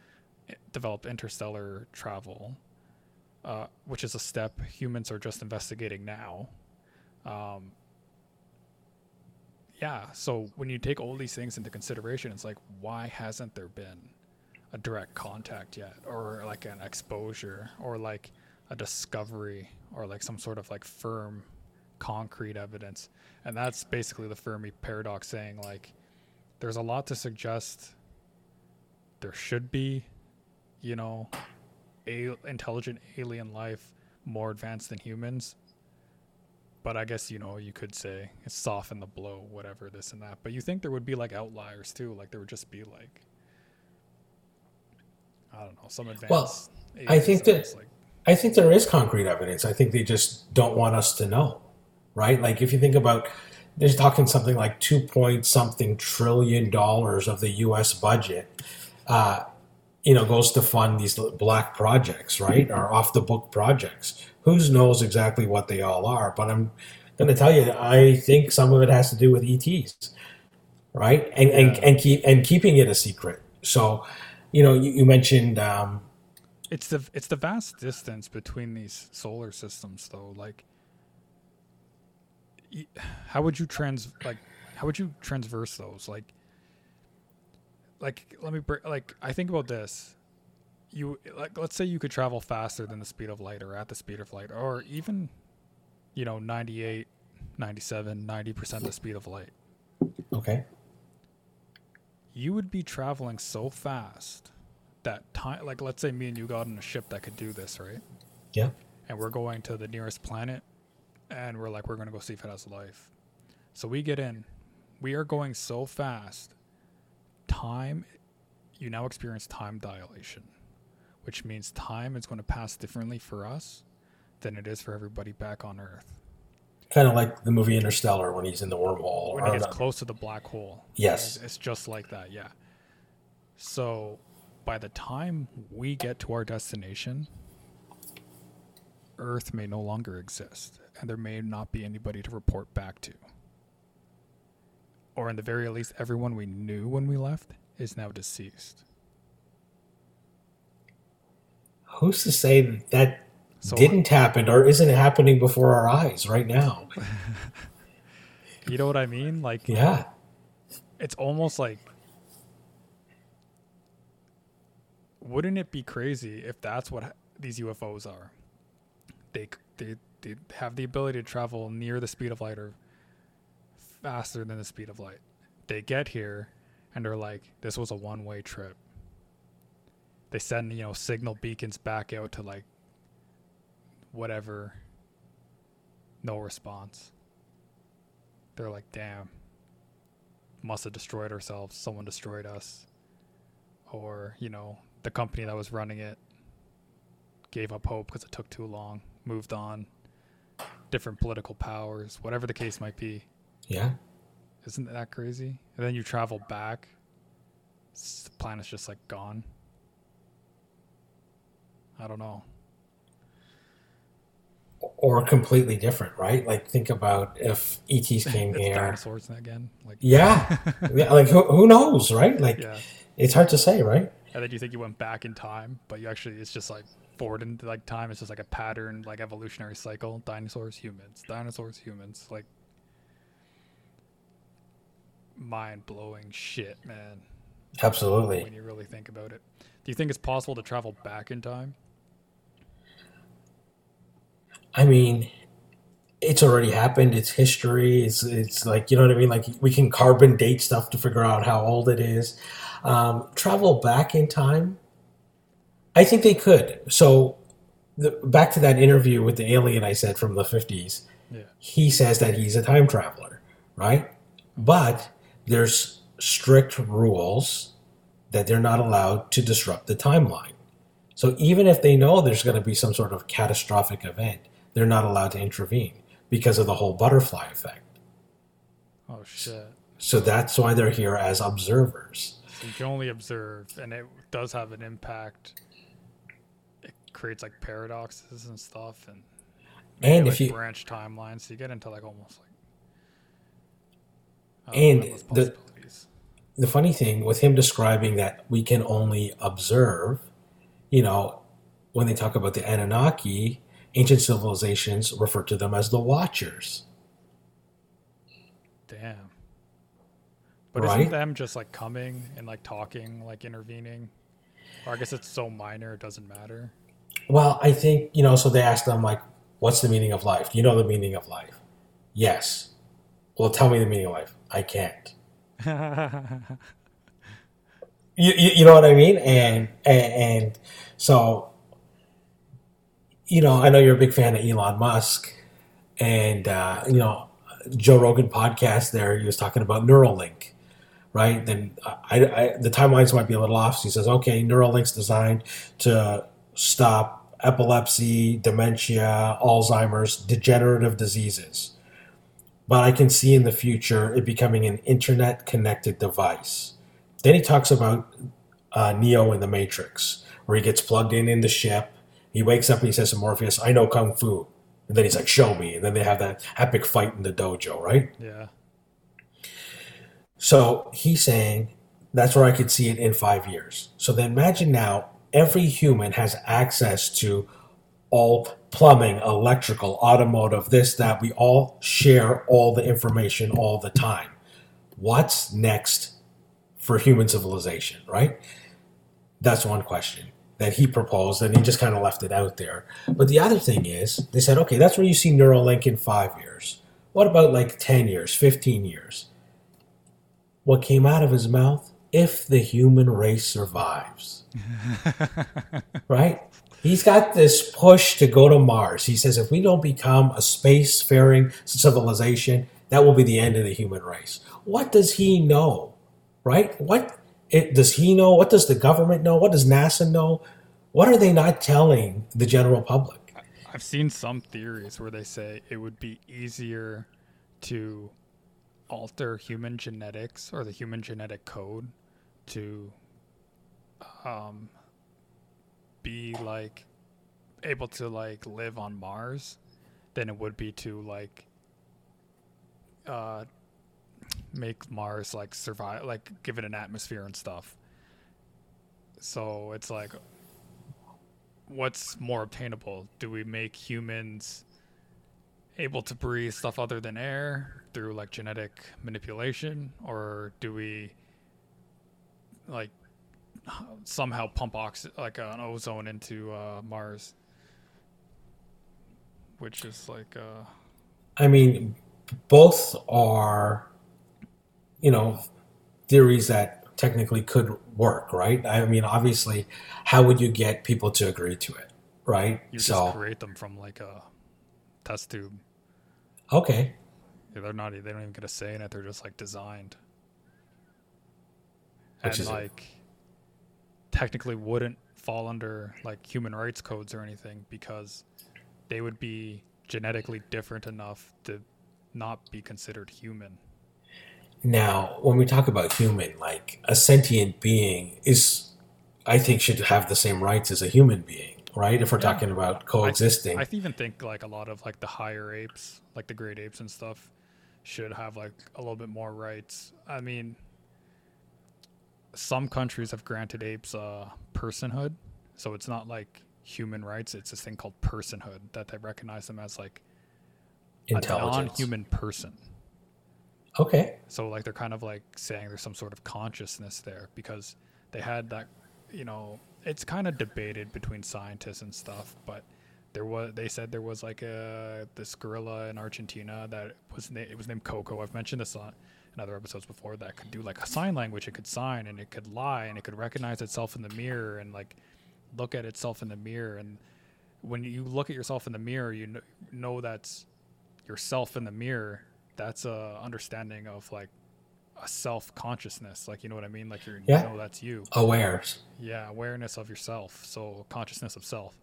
eh, developed interstellar travel uh, which is a step humans are just investigating now. Um, yeah so when you take all these things into consideration it's like why hasn't there been a direct contact yet? Or like an exposure or like a discovery or like some sort of like firm concrete evidence. And that's basically the Fermi paradox saying like there's a lot to suggest there should be, you know, a intelligent alien life more advanced than humans. But I guess you know you could say it's soften the blow, whatever this and that. But you think there would be like outliers too, like there would just be like I don't know some advanced. Well, I think that like, I think there is concrete evidence. I think they just don't want us to know, right? Like if you think about, they're talking something like two point something trillion dollars of the U.S. budget, uh, you know, goes to fund these black projects, right, or off the book projects. Who knows exactly what they all are? But I'm going to tell you, I think some of it has to do with ETs, right, and yeah. and and keep and keeping it a secret. So, you know, you, you mentioned. Um, it's the it's the vast distance between these solar systems though like how would you trans like how would you transverse those? Like like let me break like i think about this. You like let's say you could travel faster than the speed of light or at the speed of light or even you know 98 97 90% the speed of light. Okay. You would be traveling so fast that time like let's say me and you got on a ship that could do this right? Yeah. And we're going to the nearest planet and we're like we're going to go see if it has life. So we get in. We are going so fast. Time you now experience time dilation which means time is going to pass differently for us than it is for everybody back on earth. Kind of like the movie interstellar when he's in the wormhole when he gets close to the black hole. Yes. It's just like that yeah. So by the time we get to our destination, Earth may no longer exist, and there may not be anybody to report back to. Or, in the very least, everyone we knew when we left is now deceased. Who's to say that, that so, didn't happen or isn't happening before our eyes right now? you know what I mean? Like, yeah, it's almost like wouldn't it be crazy if that's what these UFOs are? They they they have the ability to travel near the speed of light or faster than the speed of light. They get here and they're like, this was a one way trip. They send, you know, signal beacons back out to like whatever. No response. They're like, damn. Must have destroyed ourselves. Someone destroyed us. Or, you know, the company that was running it gave up hope because it took too long, moved on, different political powers, whatever the case might be. Yeah. Isn't that crazy? And then you travel back, the planet's just like gone. I don't know. Or completely different, right? Like think about if ETs came here. Dinosaurs again. Like yeah, yeah. Like who, who knows, right? Like yeah. it's hard to say, right? and then you think you went back in time, but you actually it's just like forward in like time. It's just like a pattern, like evolutionary cycle. Dinosaurs, humans. Dinosaurs, humans. Like mind blowing shit, man. Absolutely. When you really think about it, do you think it's possible to travel back in time? I mean, it's already happened. It's history. It's it's like you know what I mean. Like we can carbon date stuff to figure out how old it is. Um, travel back in time, I think they could. So, the, back to that interview with the alien I said from the 50s, yeah. he says that he's a time traveler, right? But there's strict rules that they're not allowed to disrupt the timeline. So, even if they know there's going to be some sort of catastrophic event, they're not allowed to intervene because of the whole butterfly effect. Oh, shit. So, that's why they're here as observers you can only observe, and it does have an impact. Creates like paradoxes and stuff, and and if you branch timelines, so you get into like almost like and the the funny thing with him describing that we can only observe, you know, when they talk about the Anunnaki, ancient civilizations refer to them as the Watchers. Damn. But right? isn't them just like coming and like talking, like intervening? Or I guess it's so minor it doesn't matter. Well, I think, you know, so they asked them, like, what's the meaning of life? You know the meaning of life? Yes. Well, tell me the meaning of life. I can't. you, you, you know what I mean? And, and, and so, you know, I know you're a big fan of Elon Musk. And, uh, you know, Joe Rogan podcast there, he was talking about Neuralink right? Then I, I, the timelines might be a little off. So he says, okay, Neuralink's designed to stop epilepsy, dementia, Alzheimer's, degenerative diseases. But I can see in the future it becoming an internet connected device. Then he talks about uh, Neo in the Matrix, where he gets plugged in in the ship. He wakes up and he says to Morpheus, I know Kung Fu. And then he's like, show me. And then they have that epic fight in the dojo, right? Yeah. So he's saying that's where I could see it in five years. So then imagine now every human has access to all plumbing, electrical, automotive, this, that. We all share all the information all the time. What's next for human civilization, right? That's one question that he proposed, and he just kind of left it out there. But the other thing is, they said, okay, that's where you see Neuralink in five years. What about like 10 years, 15 years? What came out of his mouth? If the human race survives. right? He's got this push to go to Mars. He says if we don't become a space-faring civilization, that will be the end of the human race. What does he know? Right? What it, does he know? What does the government know? What does NASA know? What are they not telling the general public? I've seen some theories where they say it would be easier to alter human genetics or the human genetic code to um, be like able to like live on Mars than it would be to like uh make Mars like survive like give it an atmosphere and stuff. So it's like what's more obtainable? Do we make humans able to breathe stuff other than air through like genetic manipulation or do we like somehow pump oxy- like uh, an ozone into uh, Mars, which is like. Uh, I mean, both are, you know, theories that technically could work, right? I mean, obviously, how would you get people to agree to it, right? You so, just create them from like a test tube. Okay. Yeah, they're not. They don't even get a say in it. They're just like designed. Which and like technically wouldn't fall under like human rights codes or anything because they would be genetically different enough to not be considered human. Now, when we talk about human, like a sentient being is, I think, should have the same rights as a human being, right? If we're yeah. talking about coexisting. I, I even think like a lot of like the higher apes, like the great apes and stuff, should have like a little bit more rights. I mean, some countries have granted apes uh, personhood, so it's not like human rights. It's this thing called personhood that they recognize them as like a non-human person. Okay. So like they're kind of like saying there's some sort of consciousness there because they had that, you know, it's kind of debated between scientists and stuff, but there was they said there was like a this gorilla in Argentina that was na- it was named Koko. I've mentioned this on in other episodes before that could do like a sign language. It could sign and it could lie and it could recognize itself in the mirror and like look at itself in the mirror. And when you look at yourself in the mirror, you know, know that's yourself in the mirror. That's a understanding of like a self consciousness. Like you know what I mean? Like you're, yeah. you know that's you. Awareness. Yeah, awareness of yourself. So consciousness of self.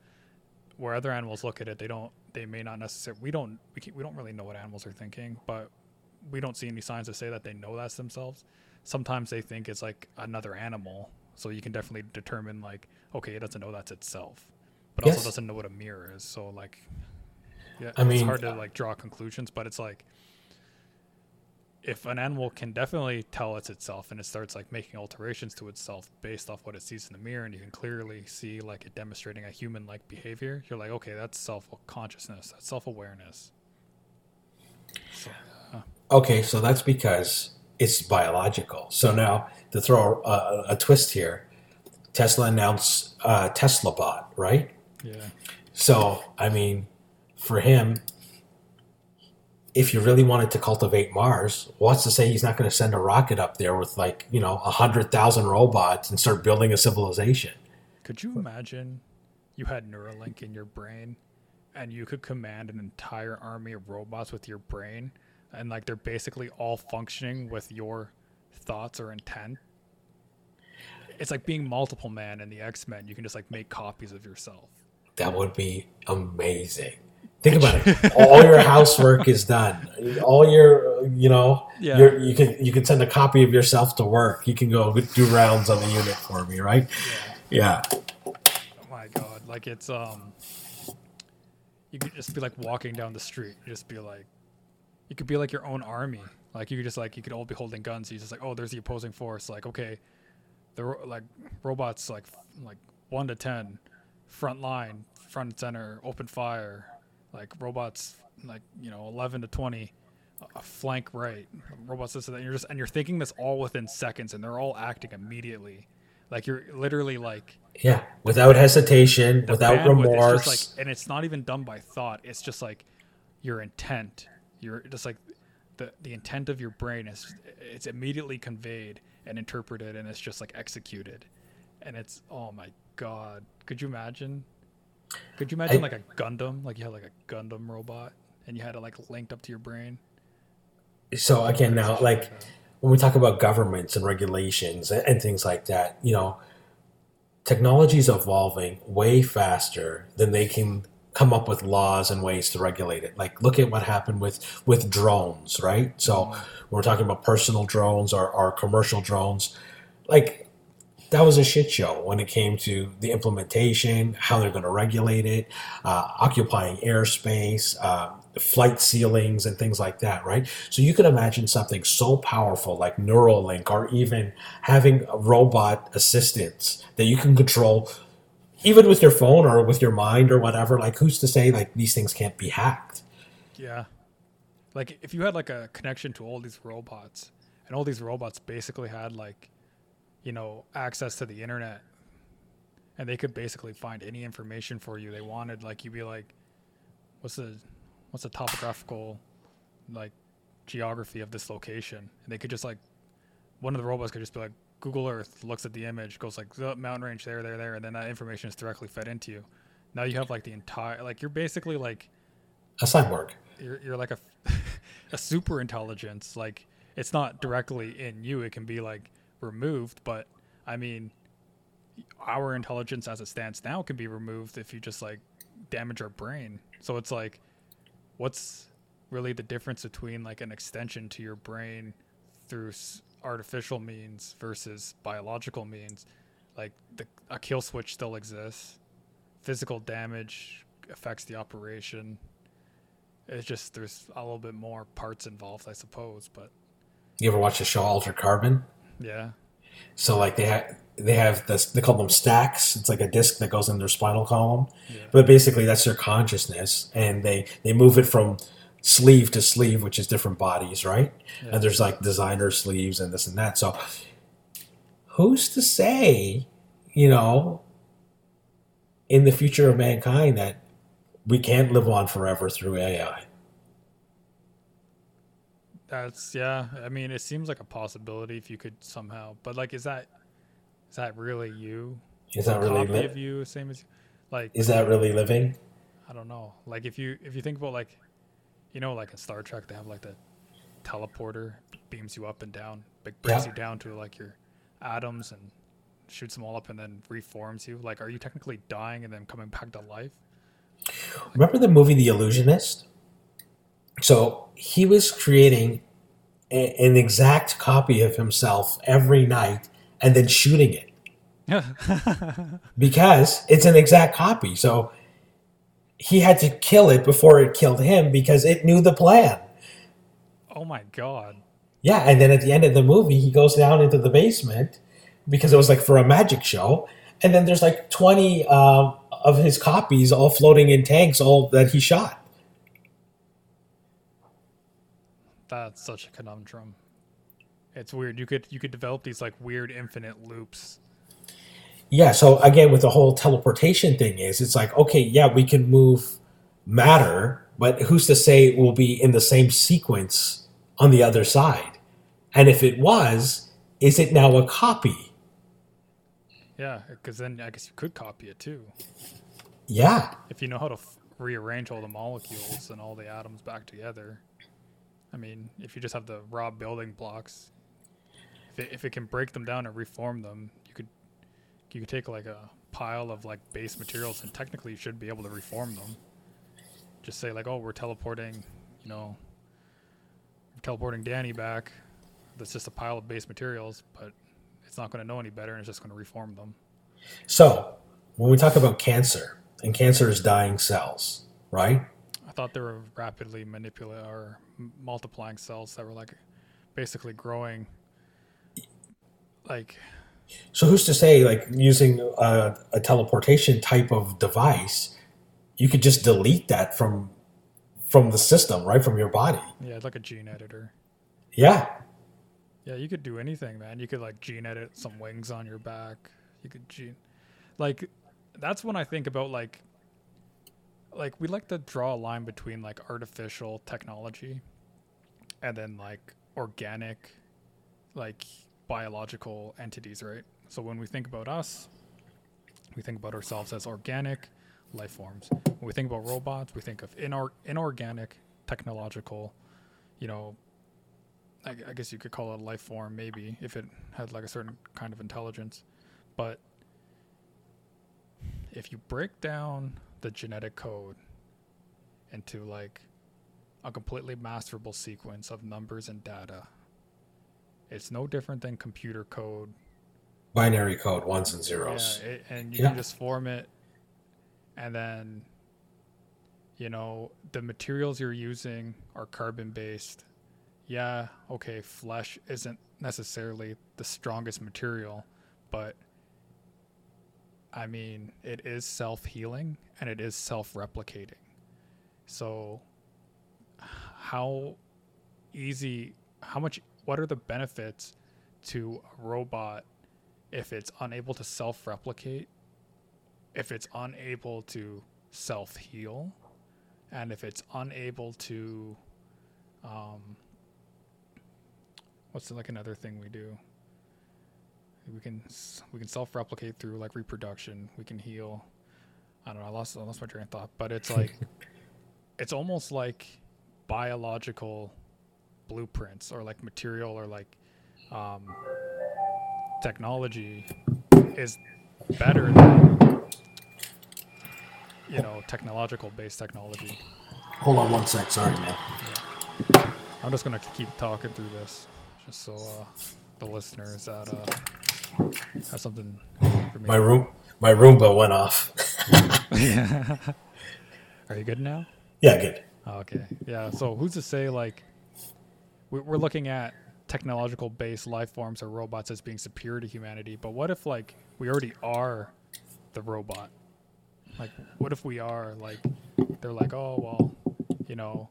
Where other animals look at it, they don't. They may not necessarily. We don't. We, we don't really know what animals are thinking, but we don't see any signs to say that they know that's themselves. Sometimes they think it's like another animal, so you can definitely determine like, okay, it doesn't know that's itself, but yes. also doesn't know what a mirror is. So like, yeah, I mean, it's hard to uh, like draw conclusions, but it's like if an animal can definitely tell it's itself and it starts like making alterations to itself based off what it sees in the mirror and you can clearly see like it demonstrating a human like behavior you're like okay that's self consciousness that's self awareness so, Okay, so that's because it's biological. So now to throw a, a twist here, Tesla announced uh, Tesla Bot, right? Yeah. So, I mean, for him, if you really wanted to cultivate Mars, what's to say he's not going to send a rocket up there with like, you know, a hundred thousand robots and start building a civilization? Could you imagine you had Neuralink in your brain and you could command an entire army of robots with your brain and like they're basically all functioning with your thoughts or intent? It's like being multiple man in the X-Men. You can just like make copies of yourself. That would be amazing. Think about it. All your housework is done. All your, you know, Yeah. your, you can you can send a copy of yourself to work. You can go do rounds on the unit for me, right? Yeah. Oh my god, like it's um you could just be like walking down the street, just be like you could be like your own army. Like you could just like you could all be holding guns. You just like, oh, there's the opposing force. Like, okay, the ro- like robots like like 1 to 10 front line, front and center, open fire. Like robots like, you know, 11 to 20 a flank right robots this and that and you're just and you're thinking this all within seconds and they're all acting immediately like you're literally like Yeah. Without hesitation, without remorse. like, and it's not even done by thought. It's just like your intent. You're just like the the intent of your brain is it's immediately conveyed and interpreted, and it's just like executed. And it's oh my god, could you imagine? Could you imagine I- like a Gundam, like you had like a Gundam robot, and you had it like linked up to your brain? so again now like when we talk about governments and regulations and, and things like that you know technology is evolving way faster than they can come up with laws and ways to regulate it. Like look at what happened with with drones right? So we're talking about personal drones or, or commercial drones like that was a shit show when it came to the implementation, how they're going to regulate it, uh, occupying airspace, uh, flight ceilings, and things like that, right? So you can imagine something so powerful like Neuralink or even having robot assistants that you can control even with your phone or with your mind or whatever. Like, who's to say like these things can't be hacked? Yeah. Like if you had like a connection to all these robots and all these robots basically had like you know access to the internet and they could basically find any information for you they wanted like you'd be like what's the what's the topographical like geography of this location and they could just like one of the robots could just be like Google Earth looks at the image goes like the mountain range there there there and then that information is directly fed into you. Now you have like the entire like you're basically like A cyborg. you're, you're like a, a super intelligence. Like it's not directly in you. It can be like removed but i mean our intelligence as it stands now can be removed if you just like damage our brain. So it's like what's really the difference between like an extension to your brain through artificial means versus biological means like the, a kill switch still exists physical damage affects the operation it's just there's a little bit more parts involved, I suppose. But You ever watch the show Altered Carbon? yeah, So like they have they have this they call them stacks. It's like a disc that goes in their spinal column. yeah, But basically that's their consciousness and they they move it from sleeve to sleeve, which is different bodies, right? Yeah. And there's like designer sleeves and this and that. So who's to say, you know, in the future of mankind that we can't live on forever through AI? that's yeah. I mean, it seems like a possibility if you could somehow. But like, is that is that really you? Is that really li- of you, same as like is that really living? I don't know. Like if you if you think about like, you know, like in Star Trek, they have like the teleporter beams you up and down, like brings Yeah. you down to like your atoms and shoots them all up and then reforms you. Like, are you technically dying and then coming back to life? Remember the movie The Illusionist? So he was creating a, an exact copy of himself every night and then shooting it because it's an exact copy. So he had to kill it before it killed him because it knew the plan. oh my god. Yeah, and then at the end of the movie, he goes down into the basement because it was like for a magic show, and then there's like 20 um, of his copies all floating in tanks, all that he shot. That's such a conundrum. It's weird. You could you could develop these like weird infinite loops. Yeah. So again, with the whole teleportation thing, is it's like okay, yeah, we can move matter, but who's to say it will be in the same sequence on the other side? And if it was, is it now a copy? Yeah, because then I guess you could copy it too. Yeah. If you know how to f- rearrange all the molecules and all the atoms back together. I mean, if you just have the raw building blocks, if it, if it can break them down and reform them, you could take like a pile of like base materials and technically you should be able to reform them. Just say like, oh, we're teleporting, you know, teleporting Danny back. That's just a pile of base materials, but it's not going to know any better and it's just going to reform them. So when we talk about cancer, and cancer is dying cells, right? I thought they were rapidly manipulating or multiplying cells that were like basically growing. Like, So who's to say, like using a, a teleportation type of device, you could just delete that from from the system, right, from your body? yeah, like a gene editor. Yeah, Yeah, you could do anything, man. You could like gene edit some wings on your back. You could gene, like, that's when I think about like, like we like to draw a line between like artificial technology, and then like organic, like biological entities, right? So when we think about us, we think about ourselves as organic life forms. When we think about robots, we think of inor- inorganic technological, you know, I, I guess you could call it a life form, maybe if it had like a certain kind of intelligence. But if you break down the genetic code into like a completely masterable sequence of numbers and data, it's no different than computer code. binary code ones and zeros. Yeah, it, and you Yeah. can just form it, and then, you know, the materials you're using are carbon based. Yeah, okay, flesh isn't necessarily the strongest material, but I mean, it is self healing and it is self replicating. So, how easy, how much, what are the benefits to a robot if it's unable to self replicate, if it's unable to self heal, and if it's unable to, um, what's like another thing we do? We can we can self replicate through like reproduction. We can heal. I don't know. I lost I lost my train of thought, but it's like it's almost like biological blueprints or like material or like um, technology is better than you know technological based technology. Hold on one sec. Sorry, man. I'm just gonna keep talking through this, just so uh, the listeners that uh, have something for me. My room, my Roomba went off. Are you good now? yeah, good. Okay. Yeah. So who's to say like we're looking at technological based life forms or robots as being superior to humanity, but what if like we already are the robot? Like what if we are like they're like, "Oh, well, you know,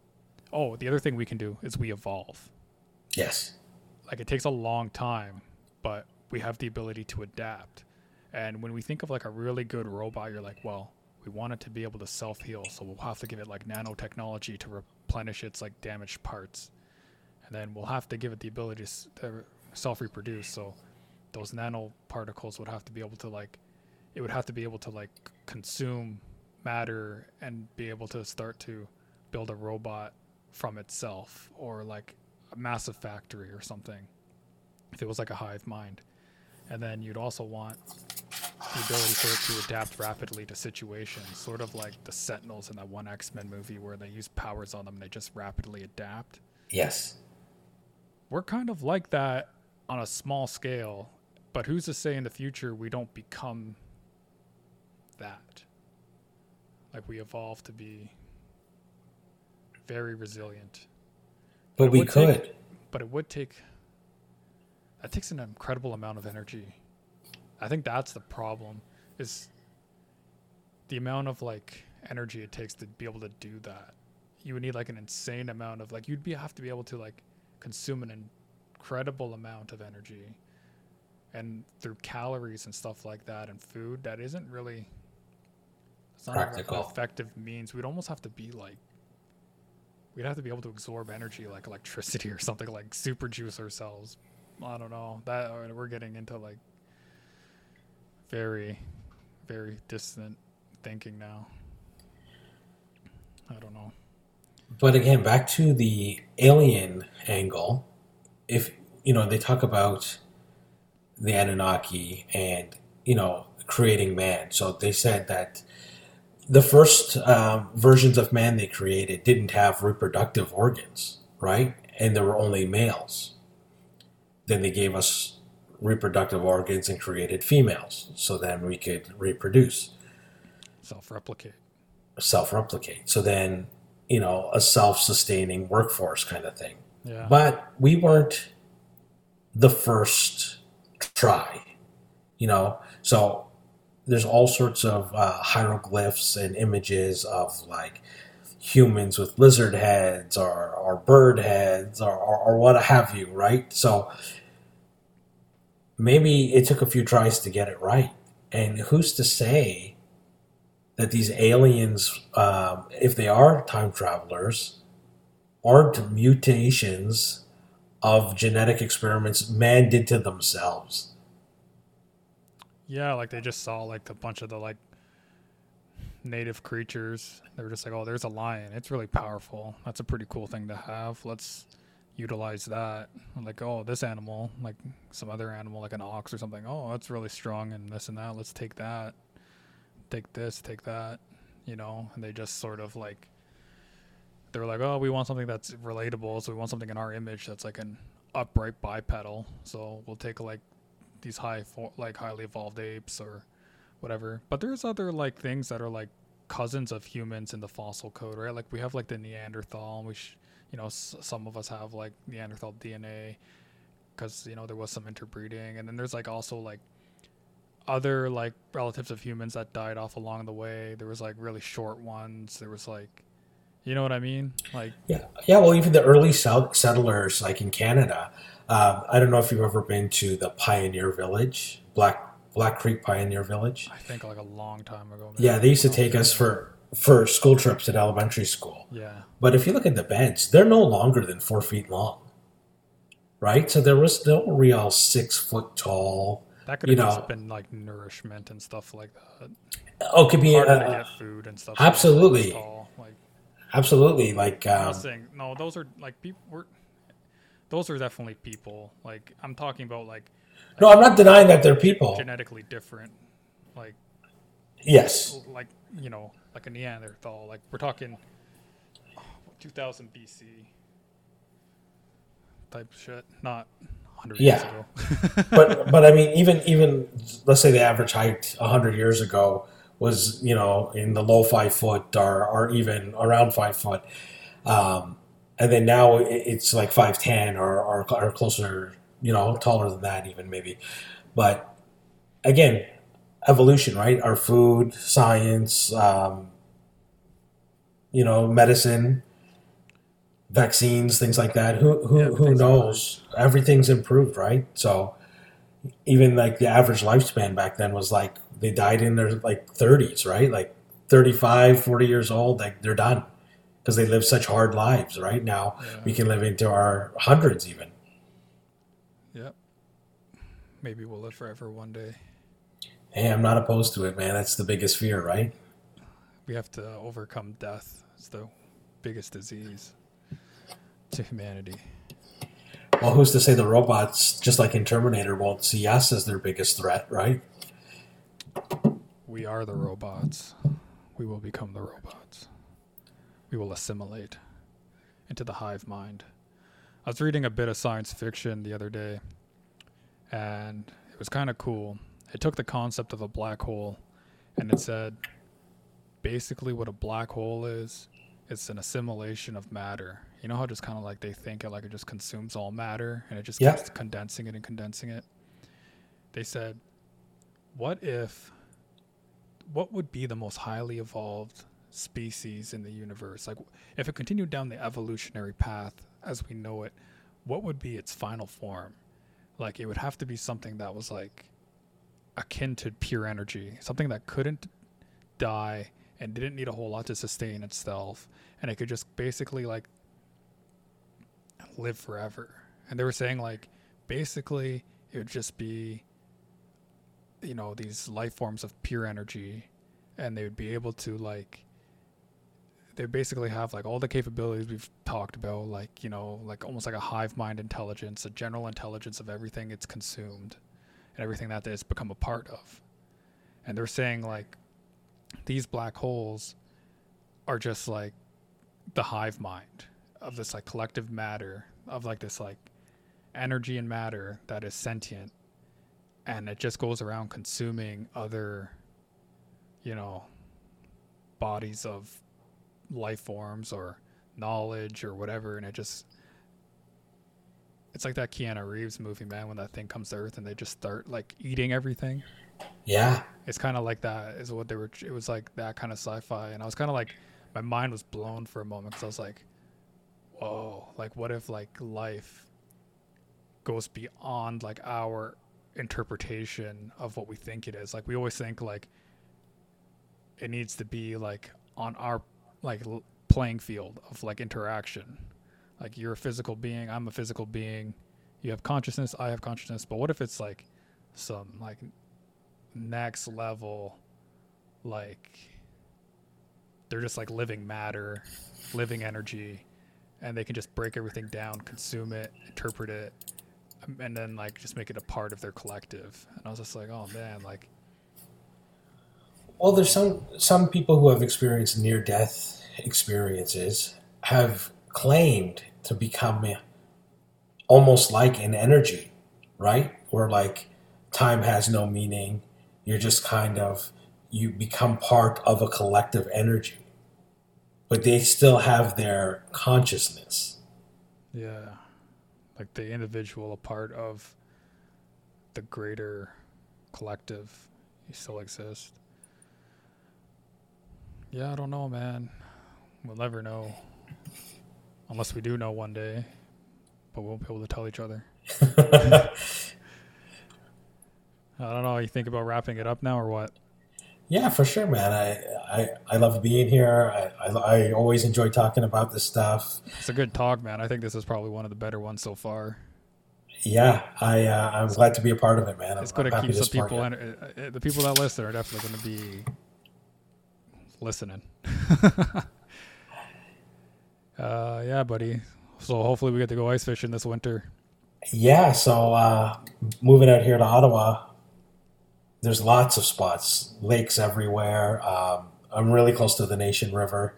oh, the other thing we can do is we evolve." Yes. Like it takes a long time, but we have the ability to adapt. And when we think of like a really good robot, you're like, well, we want it to be able to self heal, so we'll have to give it like nanotechnology to replenish its like damaged parts, and then we'll have to give it the ability to, self reproduce. So those nanoparticles would have to be able to like, it would have to be able to like consume matter and be able to start to build a robot from itself, or like a massive factory or something. If it was like a hive mind, and then you'd also want the ability for it to adapt rapidly to situations, sort of like the Sentinels in that one X Men movie where they use powers on them and they just rapidly adapt. Yes. We're kind of like that on a small scale, but who's to say in the future we don't become that? Like we evolve to be very resilient. But It we would take- could. but it would take that takes an incredible amount of energy i think that's the problem is the amount of like energy it takes to be able to do that you would need like an insane amount of like you'd be have to be able to like consume an incredible amount of energy and through calories and stuff like that and food that isn't really it's not Practical. an effective means. We'd almost have to be like we'd have to be able to absorb energy like electricity or something like super juice ourselves. I don't know. That we're getting into like very very distant thinking now. I don't know But again, back to the alien angle, if you know, they talk about the Anunnaki and you know creating man. So they said that the first um, versions of man they created didn't have reproductive organs, right? And there were only males. Then they gave us reproductive organs and created females, so then we could reproduce self-replicate self replicate. So then, you know, a self sustaining workforce kind of thing. yeah But we weren't the first try, you know. So there's all sorts of uh, hieroglyphs and images of like humans with lizard heads or, or bird heads or, or, or what have you, right? So maybe it took a few tries to get it right. And who's to say that these aliens, um, if they are time travelers, aren't mutations of genetic experiments man did to themselves? Yeah, like they just saw like a bunch of the like native creatures. They were just like, "Oh, there's a lion. It's really powerful. That's a pretty cool thing to have. Let's utilize that." Like, "Oh, this animal, like some other animal, like an ox or something. Oh, that's really strong and this and that. Let's take that. Take this. Take that." You know, and they just sort of like they're like, "Oh, we want something that's relatable, so we want something in our image that's like an upright bipedal. So we'll take like these high, fo- like highly evolved apes or whatever. But there's other like things that are like cousins of humans in the fossil code, right? Like we have like the Neanderthal. And we, you know, s- some of us have like Neanderthal DNA because you know there was some interbreeding, and then there's like also like other like relatives of humans that died off along the way. There was like really short ones. There was like, you know what I mean? Like Yeah, yeah. Well, even the early sell- settlers, like in Canada, um, I don't know if you've ever been to the Pioneer Village, Black Black Creek Pioneer Village. I think like a long time ago. Yeah, they used to take us for for school trips at elementary school. Yeah, But if you look at the beds, they're no longer than four feet long, right? So there was no real six foot tall. That could You have know- just been like nourishment and stuff like that. Oh, could be harder to uh, get food and stuff. absolutely. Like, like absolutely like I'm um, saying no. Those are like people. We're, those are definitely people. Like I'm talking about like no. I'm not denying that they're people. genetically different. Like Yes, like you know like a Neanderthal. Like we're talking oh, 2000 BC type shit, not 100 years Yeah. ago. but but I mean, even even let's say the average height hundred years ago was you know in the low five foot or or even around five foot, um, and then now it's like five ten or, or or closer, you know, taller than that even maybe. But again, evolution, right? Our food, science, um, you know, medicine. Vaccines, things like that. Who who Yeah, who knows? Everything's improved, right? So, even like the average lifespan back then was like they died in their like 30s right like 35 40 years old like they're done because they live such hard lives right now Yeah. we can live into our hundreds even Yep. Maybe we'll live forever one day. hey i'm not opposed to it man that's the biggest fear right We have to overcome death. It's the biggest disease to humanity. Well who's to say the robots just like in terminator won't see us as their biggest threat right We are the robots. We will become the robots. We will assimilate into the hive mind. I was reading a bit of science fiction the other day, and it was kind of cool. It took the concept of a black hole, and it said basically what a black hole is it's an assimilation of matter. You know how just kind of like they think it like it just consumes all matter and it just Yeah. keeps condensing it and condensing it. They said, what if what would be the most highly evolved species in the universe? Like, if it continued down the evolutionary path as we know it, what would be its final form? like it would have to be something that was like akin to pure energy, something that couldn't die and didn't need a whole lot to sustain itself, and it could just basically like live forever. And they were saying like basically it would just be you know these life forms of pure energy. And they would be able to like they basically have like all the capabilities we've talked about like you know like almost like a hive mind intelligence a general intelligence of everything it's consumed and everything that it's become a part of. And they're saying like these black holes are just like the hive mind of this like collective matter of like this like energy and matter that is sentient and it just goes around consuming other you know bodies of life forms or knowledge or whatever and it just it's like that Keanu Reeves movie man when that thing comes to earth and they just start like eating everything Yeah. it's kind of like that is what they were it was like that kind of sci-fi and i was kind of like my mind was blown for a moment because i was like whoa like what if like life goes beyond like our interpretation of what we think it is? Like we always think like it needs to be like on our like l- playing field of like interaction. Like you're a physical being i'm a physical being. You have consciousness i have consciousness. But what if it's like some like next level like they're just like living matter living energy and they can just break everything down consume it interpret it um, and then like just make it a part of their collective and i was just like oh man like Well, there's some some people who have experienced near death experiences have claimed to become almost like an energy, right? Where like time has no meaning. You're just kind of you become part of a collective energy. But they still have their consciousness. yeah. Like the individual a part of the greater collective you still exist. Yeah i don't know man. We'll never know. Unless we do know one day but we won't be able to tell each other. I don't know you think about wrapping it up now or what Yeah, for sure, man. I I, I love being here. I, I I always enjoy talking about this stuff. it's a good talk man i think this is probably one of the better ones so far Yeah, I uh, I'm glad to be a part of it, man. I'm, it's going to keep some people in, uh, uh, the people that listen are definitely going to be listening uh yeah buddy so hopefully we get to go ice fishing this winter Yeah, so uh, moving out here to Ottawa, there's lots of spots, lakes everywhere. Um, I'm really close to the Nation River.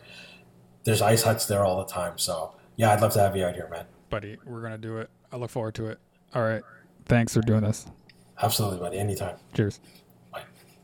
There's ice huts there all the time. So yeah, I'd love to have you out here, man. buddy we're going to do it i look forward to it all right thanks for doing this Absolutely, buddy. Anytime. cheers